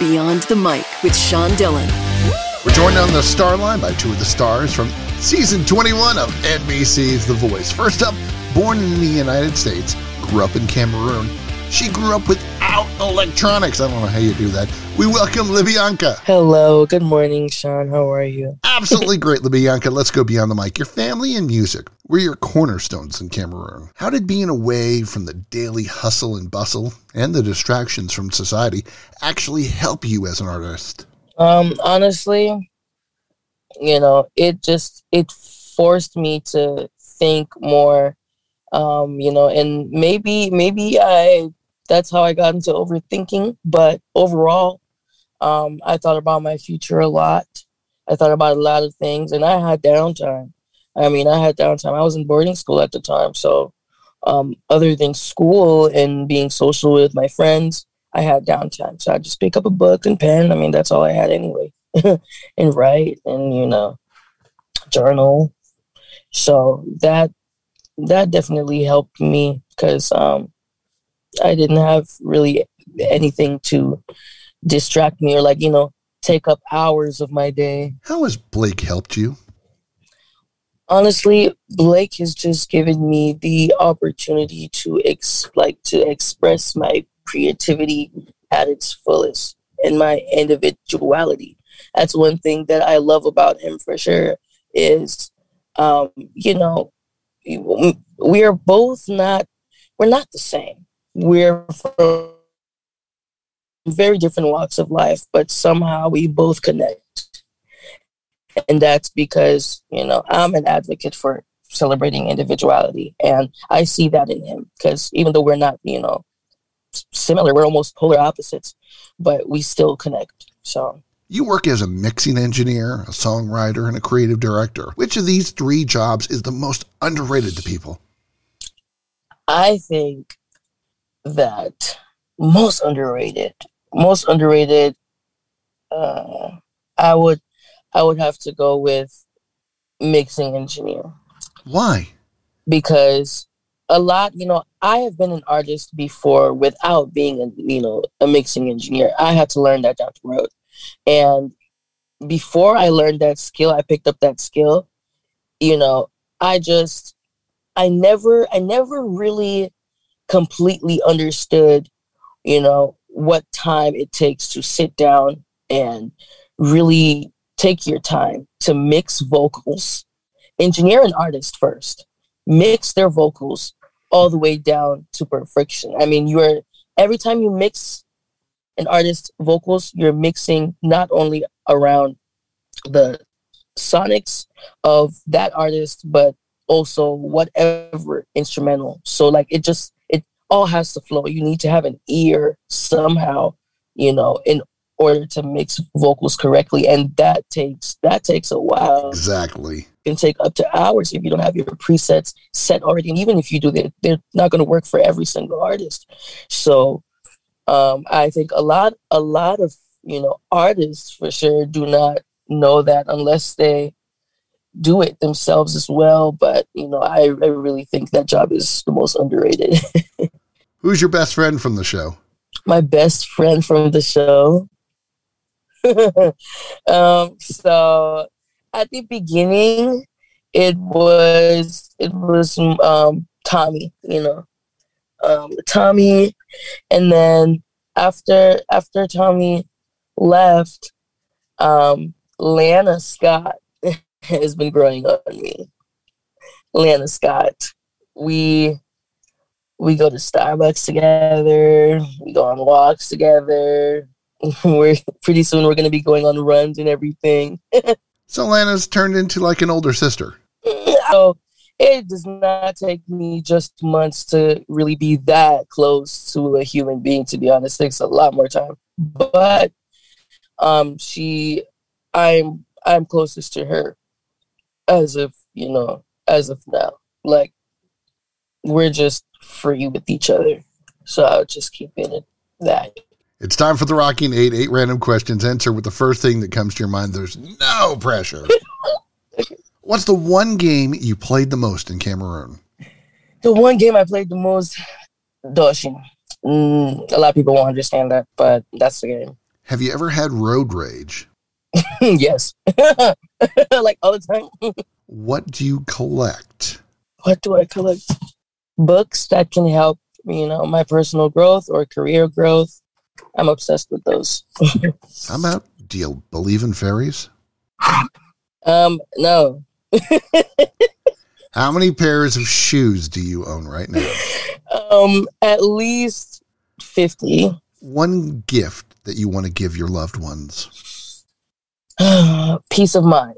Beyond the Mic with Sean Dillon. We're joined on the star line by two of the stars from season 21 of NBC's The Voice. First up, born in the United States, grew up in Cameroon. She grew up without electronics. I don't know how you do that. We welcome Libianca. Hello, good morning, Sean. How are you? Absolutely great, Libianca. Let's go beyond the mic. Your family and music were your cornerstones in Cameroon. How did being away from the daily hustle and bustle and the distractions from society actually help you as an artist? Um, honestly, you know, it just it forced me to think more. Um, you know, and maybe maybe I that's how I got into overthinking. But overall, um, I thought about my future a lot. I thought about a lot of things, and I had downtime. I mean, I had downtime. I was in boarding school at the time, so um, other than school and being social with my friends, I had downtime. So I just pick up a book and pen. I mean, that's all I had anyway, and write and you know, journal. So that that definitely helped me because um, I didn't have really anything to distract me or like, you know, take up hours of my day. How has Blake helped you? Honestly, Blake has just given me the opportunity to ex- like to express my creativity at its fullest and my individuality. That's one thing that I love about him for sure is um, you know, we are both not we're not the same we're from very different walks of life, but somehow we both connect. And that's because, you know, I'm an advocate for celebrating individuality. And I see that in him because even though we're not, you know, similar, we're almost polar opposites, but we still connect. So. You work as a mixing engineer, a songwriter, and a creative director. Which of these three jobs is the most underrated to people? I think that most underrated, most underrated, uh, I would, I would have to go with mixing engineer. Why? Because a lot, you know, I have been an artist before without being a, you know, a mixing engineer. I had to learn that down the road, and before I learned that skill, I picked up that skill. You know, I just, I never, I never really completely understood, you know, what time it takes to sit down and really take your time to mix vocals, engineer an artist first, mix their vocals all the way down to perfection. I mean, you're every time you mix an artist's vocals, you're mixing not only around the sonics of that artist, but also whatever instrumental. So like it just all has to flow. You need to have an ear somehow, you know, in order to mix vocals correctly. And that takes that takes a while. Exactly. It can take up to hours if you don't have your presets set already. And even if you do, they're, they're not going to work for every single artist. So um, I think a lot a lot of you know artists for sure do not know that unless they do it themselves as well. But you know, I, I really think that job is the most underrated. Who's your best friend from the show? My best friend from the show. um, so at the beginning, it was it was um, Tommy, you know, um, Tommy, and then after after Tommy left, um, Lana Scott has been growing on me. Lana Scott, we we go to Starbucks together. We go on walks together. we're pretty soon we're going to be going on runs and everything. so Lana's turned into like an older sister. So it does not take me just months to really be that close to a human being. To be honest, it takes a lot more time. But um, she, I'm I'm closest to her, as of you know, as of now. Like we're just free with each other. So I'll just keep it at that. It's time for the Rocking Eight. Eight random questions. Answer with the first thing that comes to your mind. There's no pressure. What's the one game you played the most in Cameroon? The one game I played the most, Doshin. Mm, a lot of people won't understand that, but that's the game. Have you ever had road rage? yes. like all the time. What do you collect? what do I collect? Books that can help, you know, my personal growth or career growth. I'm obsessed with those. How about do you believe in fairies? um, no. How many pairs of shoes do you own right now? Um, at least 50. One gift that you want to give your loved ones. Peace of mind.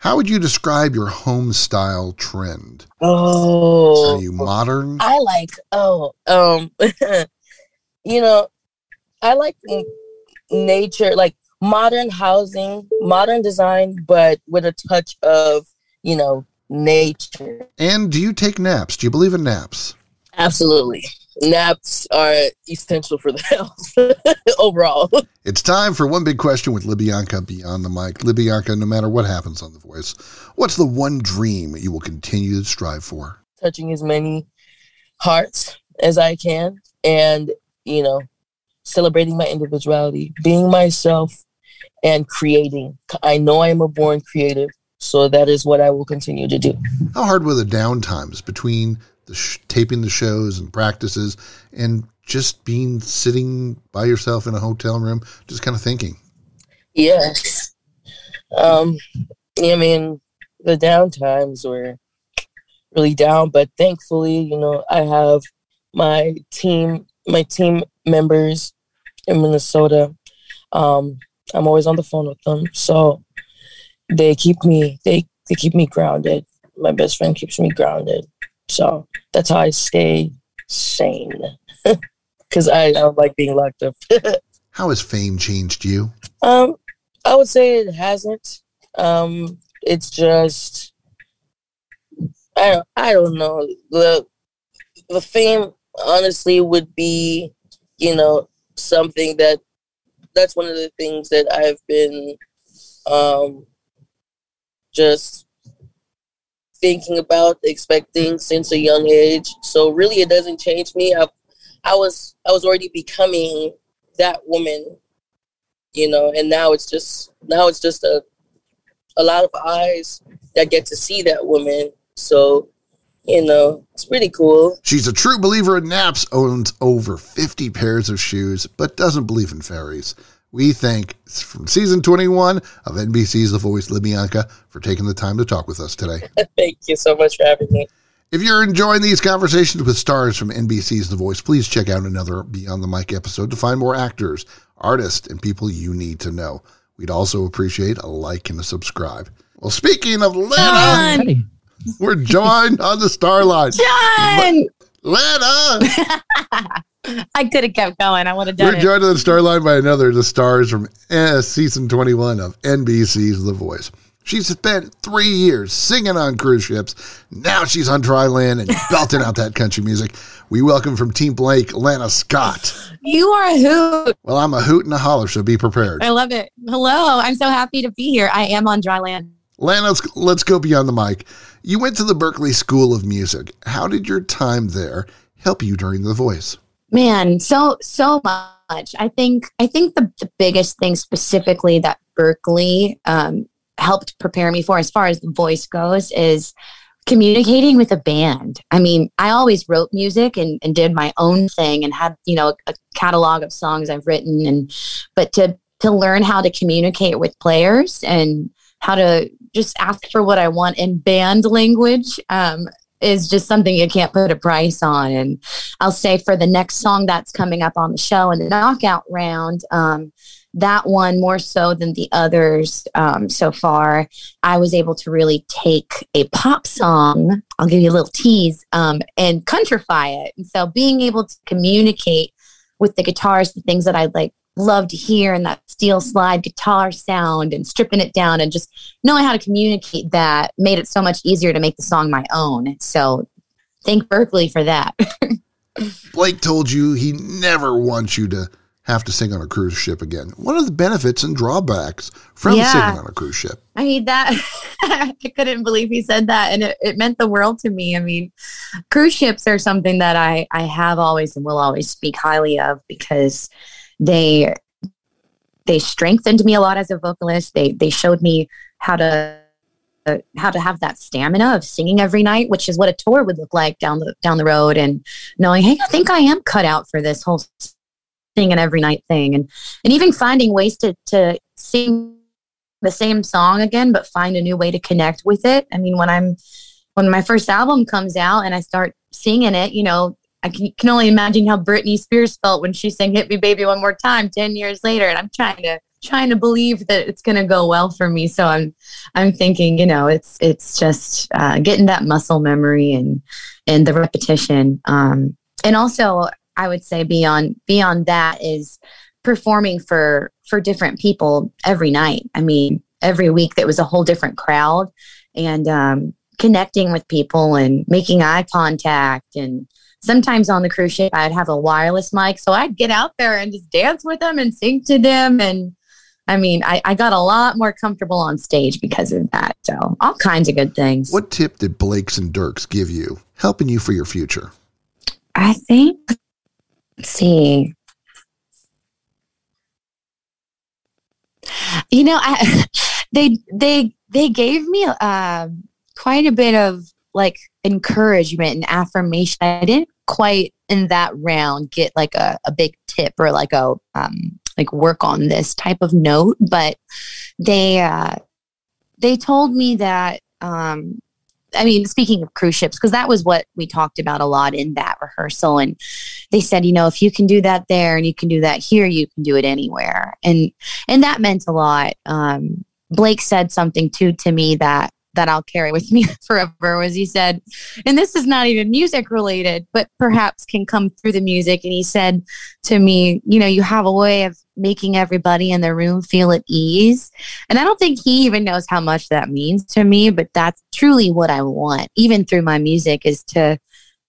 How would you describe your home style trend? Oh. Are you modern? I like oh um you know I like nature like modern housing, modern design but with a touch of, you know, nature. And do you take naps? Do you believe in naps? Absolutely. Naps are essential for the health overall. It's time for one big question with Libianca beyond the mic. Libianca, no matter what happens on The Voice, what's the one dream you will continue to strive for? Touching as many hearts as I can and, you know, celebrating my individuality, being myself and creating. I know I am a born creative, so that is what I will continue to do. How hard were the downtimes between the sh- taping the shows and practices and just being sitting by yourself in a hotel room, just kind of thinking? Yes. Um, I mean, the down times were really down, but thankfully, you know, I have my team, my team members in Minnesota. Um, I'm always on the phone with them, so they keep me they they keep me grounded. My best friend keeps me grounded, so that's how I stay sane. Because I, I don't like being locked up. How has fame changed you? Um, I would say it hasn't. Um, it's just I don't, I don't know the the fame honestly would be you know something that that's one of the things that I've been um just thinking about expecting since a young age. So really it doesn't change me. I I was I was already becoming that woman you know and now it's just now it's just a a lot of eyes that get to see that woman. So you know it's pretty cool. She's a true believer in naps, owns over 50 pairs of shoes, but doesn't believe in fairies. We thank from season 21 of NBC's The Voice, Libianca, for taking the time to talk with us today. thank you so much for having me If you're enjoying these conversations with stars from NBC's The Voice, please check out another Beyond the Mic episode to find more actors, artists, and people you need to know. We'd also appreciate a like and a subscribe. Well, speaking of Lana, John! we're joined on the star line. John! Lana! I could have kept going. I would have done We're it. joined on the star line by another of the stars from uh, season 21 of NBC's The Voice. She's spent three years singing on cruise ships. Now she's on dry land and belting out that country music. We welcome from Team Blake, Lana Scott. You are a hoot. Well, I'm a hoot and a holler, so be prepared. I love it. Hello. I'm so happy to be here. I am on dry land. Lana, let's, let's go beyond the mic. You went to the Berklee School of Music. How did your time there help you during The Voice? Man, so so much. I think I think the, the biggest thing specifically that Berklee um, helped prepare me for, as far as the voice goes, is communicating with a band. I mean, I always wrote music and, and did my own thing and had you know a catalog of songs I've written, and but to to learn how to communicate with players and how to just ask for what I want in band language um, is just something you can't put a price on. And I'll say for the next song that's coming up on the show in the knockout round, um, that one more so than the others um, so far, I was able to really take a pop song, I'll give you a little tease, um, and countrify it. And so being able to communicate with the guitars, the things that I like love to hear and that steel slide guitar sound and stripping it down and just knowing how to communicate that made it so much easier to make the song my own. So thank Berklee for that. Blake told you he never wants you to have to sing on a cruise ship again. What are the benefits and drawbacks from Yeah. singing on a cruise ship? I mean, that I couldn't believe he said that. And it, it meant the world to me. I mean, cruise ships are something that I, I have always and will always speak highly of because they they strengthened me a lot as a vocalist. They they showed me how to uh, how to have that stamina of singing every night, which is what a tour would look like down the down the road, and knowing, hey, I think I am cut out for this whole thing and every night thing, and and even finding ways to to sing the same song again, but find a new way to connect with it. I mean, when I'm when my first album comes out and I start singing it, you know, I can, only imagine how Britney Spears felt when she sang "Hit Me, Baby, One More Time" ten years later, and I'm trying to trying to believe that it's going to go well for me. So I'm I'm thinking, you know, it's it's just uh, getting that muscle memory and and the repetition, um, and also I would say beyond beyond that is performing for for different people every night. I mean, every week that was a whole different crowd, and um, connecting with people and making eye contact and sometimes on the cruise ship i'd have a wireless mic so i'd get out there and just dance with them and sing to them and I mean, I, I got a lot more comfortable on stage because of that. So all kinds of good things. What tip did Blakes and Dierks give you, helping you for your future? I think, let's see. You know, I, they they they gave me uh, quite a bit of like encouragement and affirmation. I didn't quite in that round get like a, a big tip or like a um, like work on this type of note but they uh they told me that um I mean, speaking of cruise ships, because that was what we talked about a lot in that rehearsal. And they said, you know, if you can do that there and you can do that here, you can do it anywhere. And and that meant a lot. Um, Blake said something too to me that that I'll carry with me forever was he said, and this is not even music related, but perhaps can come through the music. And he said to me, you know, you have a way of making everybody in the room feel at ease. And I don't think he even knows how much that means to me, but that's truly what I want, even through my music, is to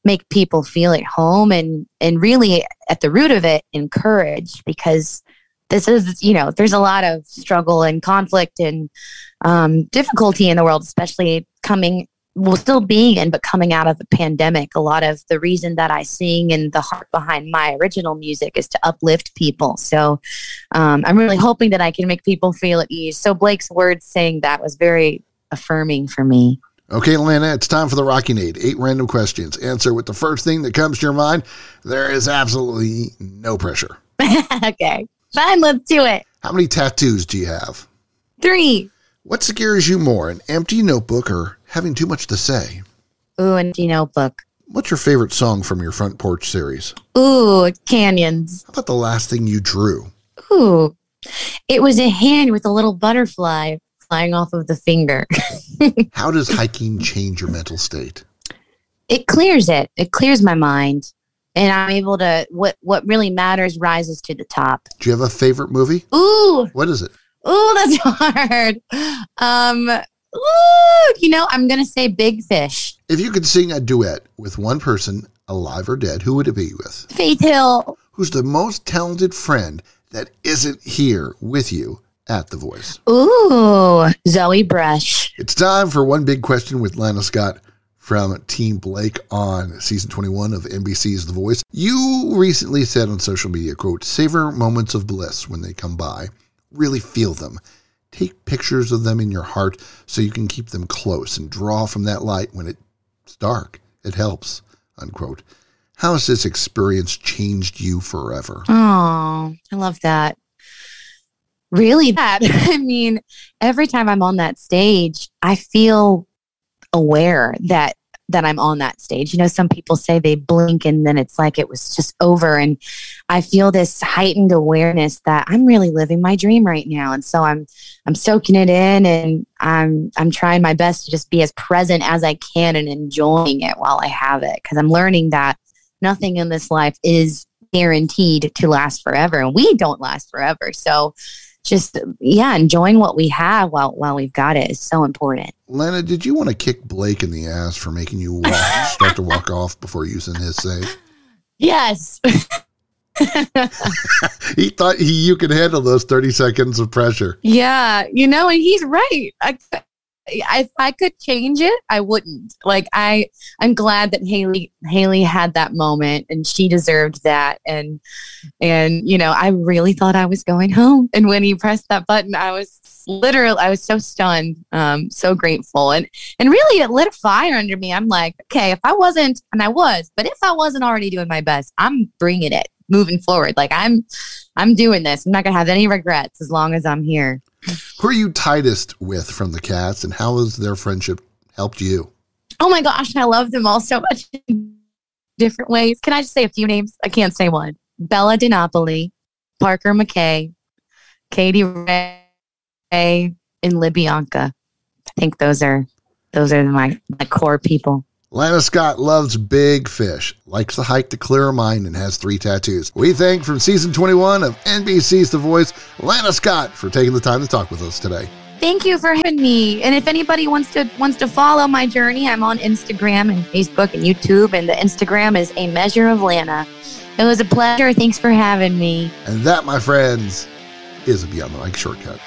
make people feel at home and and really at the root of it encourage because this is you know there's a lot of struggle and conflict and um, difficulty in the world, especially coming, well, still being in, but coming out of the pandemic. A lot of the reason that I sing and the heart behind my original music is to uplift people. So um, I'm really hoping that I can make people feel at ease. So Blake's words saying that was very affirming for me. Okay, Lana, it's time for the Rocking Aid. Eight random questions. Answer with the first thing that comes to your mind. There is absolutely no pressure. okay, fine, let's do it. How many tattoos do you have? Three. What scares you more, an empty notebook or having too much to say? Ooh, empty notebook. What's your favorite song from your front porch series? Ooh, canyons. How about the last thing you drew? Ooh, it was a hand with a little butterfly flying off of the finger. How does hiking change your mental state? It clears it. It clears my mind. And I'm able to what what really matters rises to the top. Do you have a favorite movie? Ooh. What is it? Ooh, that's hard. Um, ooh, you know, I'm gonna say Big Fish. If you could sing a duet with one person, alive or dead, who would it be with? Faith Hill. Who's the most talented friend that isn't here with you at The Voice? Ooh, Zoe Brush. It's time for one big question with Lana Scott from Team Blake on season 21 of NBC's The Voice. You recently said on social media, quote, savor moments of bliss when they come by really feel them. Take pictures of them in your heart so you can keep them close and draw from that light when it's dark. It helps. Unquote. How has this experience changed you forever? Oh, I love that. Really, that. I mean, every time I'm on that stage, I feel aware that that I'm on that stage. You know, some people say they blink and then it's like it was just over. And I feel this heightened awareness that I'm really living my dream right now. And so I'm I'm soaking it in and I'm I'm trying my best to just be as present as I can and enjoying it while I have it. Cause I'm learning that nothing in this life is guaranteed to last forever. And we don't last forever. So just yeah, enjoying what we have while while we've got it is so important. Lena, did you want to kick Blake in the ass for making you walk, start to walk off before using his save? Yes. he thought he, you could handle those 30 seconds of pressure. Yeah, you know, and he's right. I, if I could change it, I wouldn't. Like I, I'm glad that Haley Haley had that moment, and she deserved that. And and you know, I really thought I was going home, and when he pressed that button, I was literally I was so stunned, um, so grateful, and and really it lit a fire under me. I'm like, okay, if I wasn't, and I was, but if I wasn't already doing my best, I'm bringing it moving forward. Like I'm, I'm doing this. I'm not gonna have any regrets as long as I'm here. Who are you tightest with from the cats, and how has their friendship helped you? Oh my gosh, I love them all so much in different ways. Can I just say a few names? I can't say one. Bella DeNapoli, Parker McKay, Katie Ray, and Libianca. I think those are those are my, my core people. Lana Scott loves big fish, likes to hike to clear her mind, and has three tattoos. We thank from season 21 of NBC's The Voice, Lana Scott, for taking the time to talk with us today. Thank you for having me. And if anybody wants to wants to follow my journey, I'm on Instagram and Facebook and YouTube, and the Instagram is a measure of Lana. It was a pleasure. Thanks for having me. And that, my friends, is a Beyond the Mic shortcut.